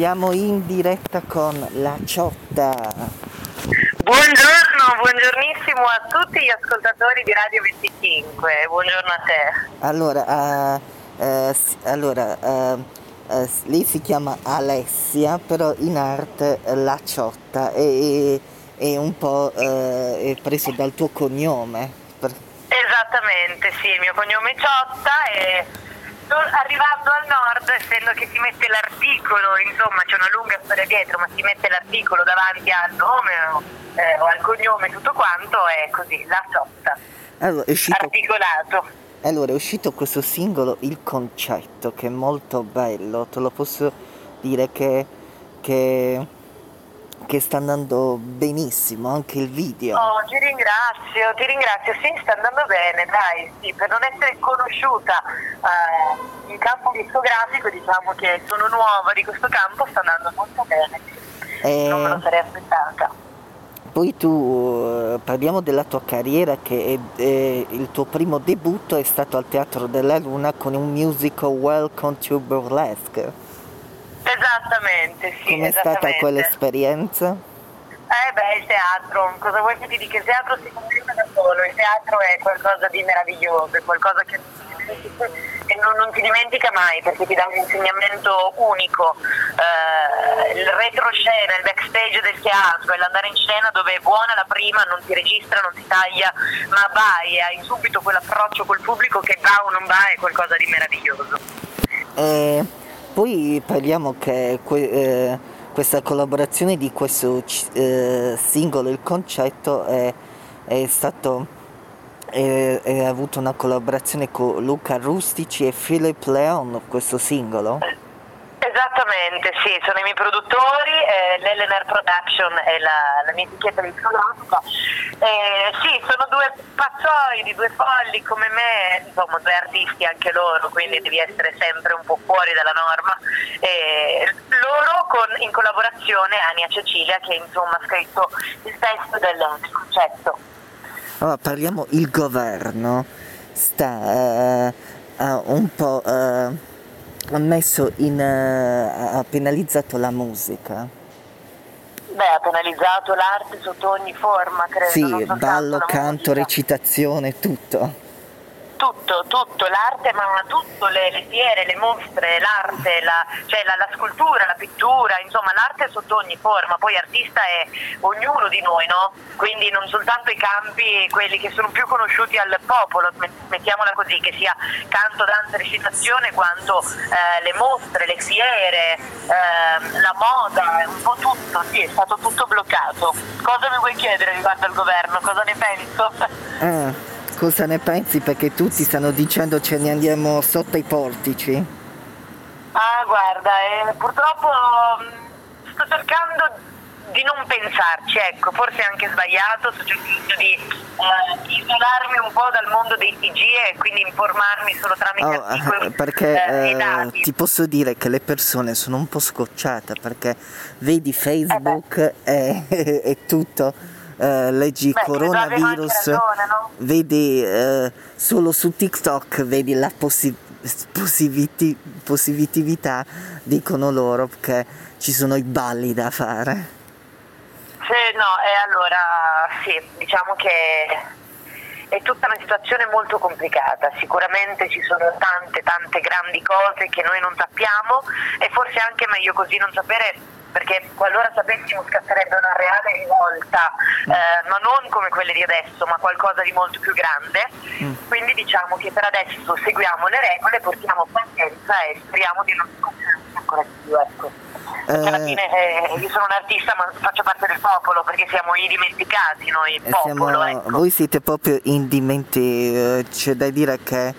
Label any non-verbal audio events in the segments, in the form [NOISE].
siamo in diretta con la Ciotta. Buongiorno, buongiornissimo a tutti gli ascoltatori di Radio 25, buongiorno a te. Allora, uh, uh, allora uh, lei si chiama Alessia, però in arte la Ciotta è, è un po' è preso dal tuo cognome. Esattamente, sì, il mio cognome è Ciotta e arrivando al nord, essendo che si mette l'articolo, insomma c'è una lunga storia dietro, ma si mette l'articolo davanti al nome o, eh, o al cognome, tutto quanto, è così, la sotta. Allora, è uscito, Articolato. Allora, è uscito questo singolo, Il Concetto, che è molto bello, te lo posso dire che, che che sta andando benissimo anche il video. Oh, ti ringrazio, ti ringrazio, sì, sta andando bene, dai, sì, per non essere conosciuta eh, in campo discografico, diciamo che sono nuova di questo campo, sta andando molto bene, eh, non me lo sarei aspettata. Poi tu eh, parliamo della tua carriera che è, è, il tuo primo debutto è stato al Teatro della Luna con un musical Welcome to Burlesque. Esattamente, sì. Com'è stata quell'esperienza? Eh beh, il teatro, cosa vuoi che ti dica? Il teatro si completa da solo, il teatro è qualcosa di meraviglioso, è qualcosa che e non, non, ti dimentica mai perché ti dà un insegnamento unico. Eh, il retroscena, il backstage del teatro, è l'andare in scena dove è buona la prima, non ti registra, non ti taglia, ma vai e hai subito quell'approccio col pubblico che va o non va, è qualcosa di meraviglioso. Eh poi parliamo che que, eh, questa collaborazione di questo eh, singolo, il concetto, è, è stato ha avuto una collaborazione con Luca Rustici e Philip Leon, questo singolo. Esattamente, sì, sono i miei produttori, eh, l'Elener Production è la, la mia etichetta discografica. Eh, sì, sono due pazzoidi, due folli come me, insomma due artisti anche loro, quindi devi essere sempre un po' fuori dalla norma. Eh, loro con, in collaborazione Ania Cecilia che insomma ha scritto il testo del, del concetto. Allora, parliamo, il governo sta uh, un po' uh, ha messo in, ha penalizzato la musica. Beh, ha penalizzato l'arte sotto ogni forma, credo. Sì, ballo, canto, recitazione, tutto tutto, tutto, l'arte, ma tutto, le, le fiere, le mostre, l'arte, la, cioè la, la, scultura, la pittura, insomma l'arte sotto ogni forma, poi artista è ognuno di noi, no? Quindi non soltanto i campi, quelli che sono più conosciuti al popolo, mettiamola così, che sia canto, danza, recitazione, quanto eh, le mostre, le fiere, eh, la moda, un po' tutto, sì, è stato tutto bloccato. Cosa mi vuoi chiedere riguardo al governo? Cosa ne penso? Eh cosa ne pensi? Perché tutti stanno dicendo ce ne andiamo sotto i portici. Ah, guarda, eh, purtroppo mm, sto cercando di non pensarci, ecco, forse è anche sbagliato, sto cercando di eh, isolarmi un po' dal mondo dei TG e quindi informarmi solo tramite oh, articoli [LAUGHS] perché eh, ti posso dire che le persone sono un po' scocciate perché vedi Facebook eh e, [LAUGHS] e tutto eh, leggi Beh, coronavirus, ragione, no? vedi eh, solo su TikTok vedi la possi- positività, dicono loro che ci sono i balli da fare. Sì, no, e allora sì, diciamo che è tutta una situazione molto complicata, sicuramente ci sono tante tante grandi cose che noi non sappiamo e forse anche meglio così non sapere perché qualora sapessimo scatterebbe una reale rivolta, mm. eh, ma non come quelle di adesso, ma qualcosa di molto più grande. Mm. Quindi diciamo che per adesso seguiamo le regole, portiamo pazienza e speriamo di non sconfiggere ancora di più. Ecco. Perché alla eh, fine eh, io sono un artista ma faccio parte del popolo perché siamo i dimenticati noi, il popolo. Siamo, ecco. Voi siete proprio indimenticati, eh, c'è da dire che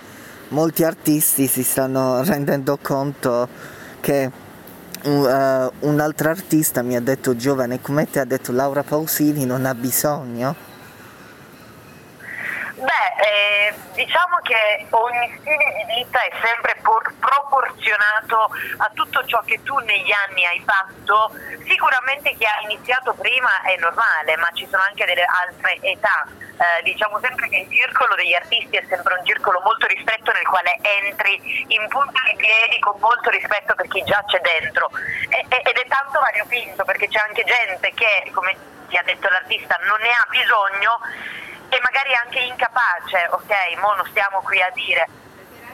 molti artisti si stanno rendendo conto che uh, un altro artista mi ha detto giovane come te? Ha detto Laura Pausini non ha bisogno. Beh, eh, diciamo che ogni stile di vita è sempre por- proporzionato a tutto ciò che tu negli anni hai fatto, sicuramente chi ha iniziato prima è normale, ma ci sono anche delle altre età. Eh, diciamo sempre che il circolo degli artisti è sempre un circolo molto ristretto nel quale entri in punta di piedi con molto rispetto per chi già c'è dentro e, ed è tanto variopinto perché c'è anche gente che, come ti ha detto l'artista, non ne ha bisogno e magari anche incapace, ok, mo non stiamo qui a dire,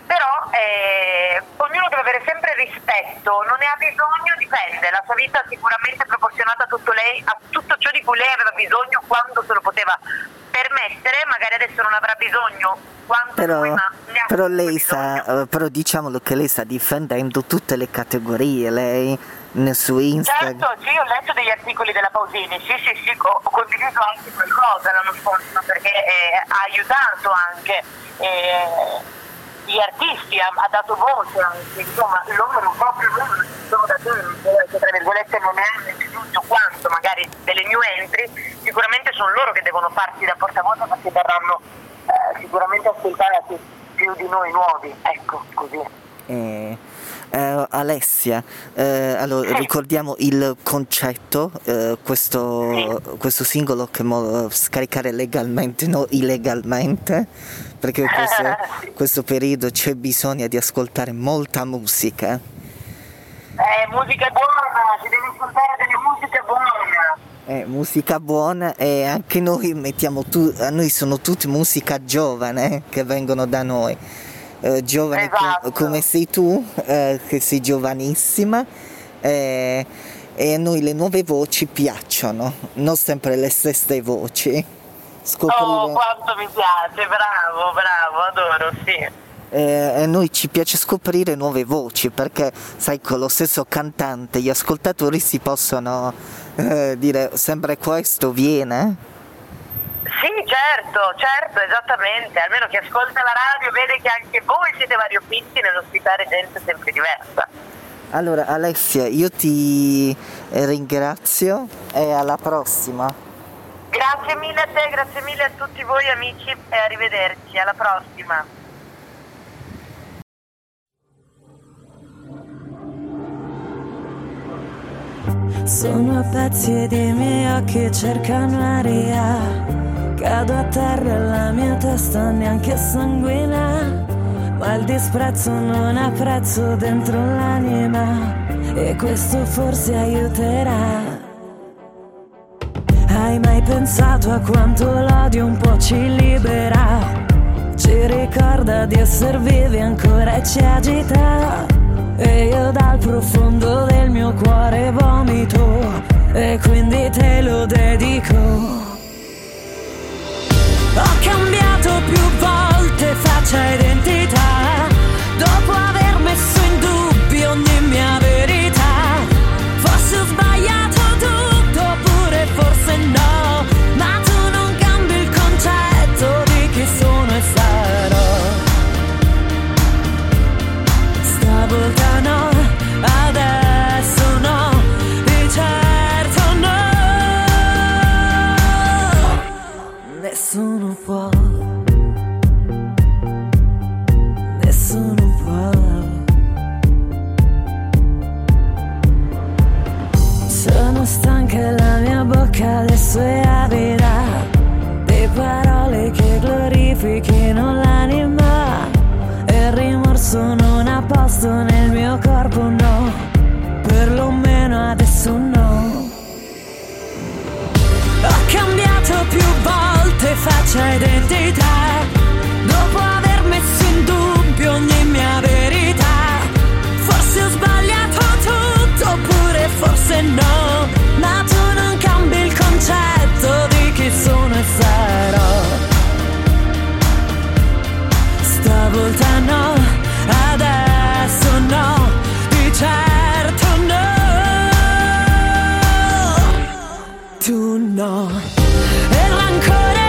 però eh, ognuno deve avere sempre rispetto, non ne ha bisogno, dipende, la sua vita è sicuramente proporzionata a tutto, lei, a tutto ciò di cui lei aveva bisogno quando se lo poteva permettere, magari adesso non avrà bisogno quanto però, però lei sta, uh, però diciamolo che lei sta difendendo tutte le categorie, lei nel suo Instagram. Certo, sì, ho letto degli articoli della Pausini, sì, sì, sì, ho, condiviso anche qualcosa l'anno scorso perché eh, ha aiutato anche eh, gli artisti, ha, ha, dato voce anche, insomma, loro proprio loro sono da te, che tra virgolette non è giusto quanto magari delle new entry, sicuramente sono loro che devono farsi da portavoce perché verranno eh, sicuramente ascoltati più di noi nuovi, ecco, così. Eh Uh, Alessia, uh, allora, ricordiamo il concetto, uh, questo, questo, singolo che mo, scaricare legalmente, non illegalmente, perché in [LAUGHS] questo, questo, periodo c'è bisogno di ascoltare molta musica. Eh, musica buona, si deve ascoltare delle musiche buone. Eh, musica buona e anche noi mettiamo, tu, a noi sono tutti musica giovane che vengono da noi eh, giovane esatto. co- come sei tu, eh, che sei giovanissima. Eh, e a noi le nuove voci piacciono, non sempre le stesse voci. Scoprire... Oh, quanto mi piace, bravo, bravo, adoro, sì. Eh, a noi ci piace scoprire nuove voci perché, sai, con lo stesso cantante gli ascoltatori si possono eh, dire sempre questo viene certo, certo, esattamente. Almeno chi ascolta la radio vede che anche voi siete variopinti nell'ospitare gente sempre diversa. Allora Alessia, io ti ringrazio e alla prossima. Grazie mille a te, grazie mille a tutti voi amici e arrivederci, alla prossima. Sono pezzi di miei occhi cercano aria Cado a terra e la mia testa neanche sanguina, ma il disprezzo non ha prezzo dentro l'anima e questo forse aiuterà. Hai mai pensato a quanto l'odio un po' ci libera? Ci ricorda di essere vivi ancora e ci agita. E io dal profondo del mio cuore vomito e quindi te lo dedico. Cambiato più volte faccia identità glorifichino l'anima. E il rimorso non ha posto nel mio corpo, no, perlomeno adesso no. Ho cambiato più volte faccia identità tu no. E rancore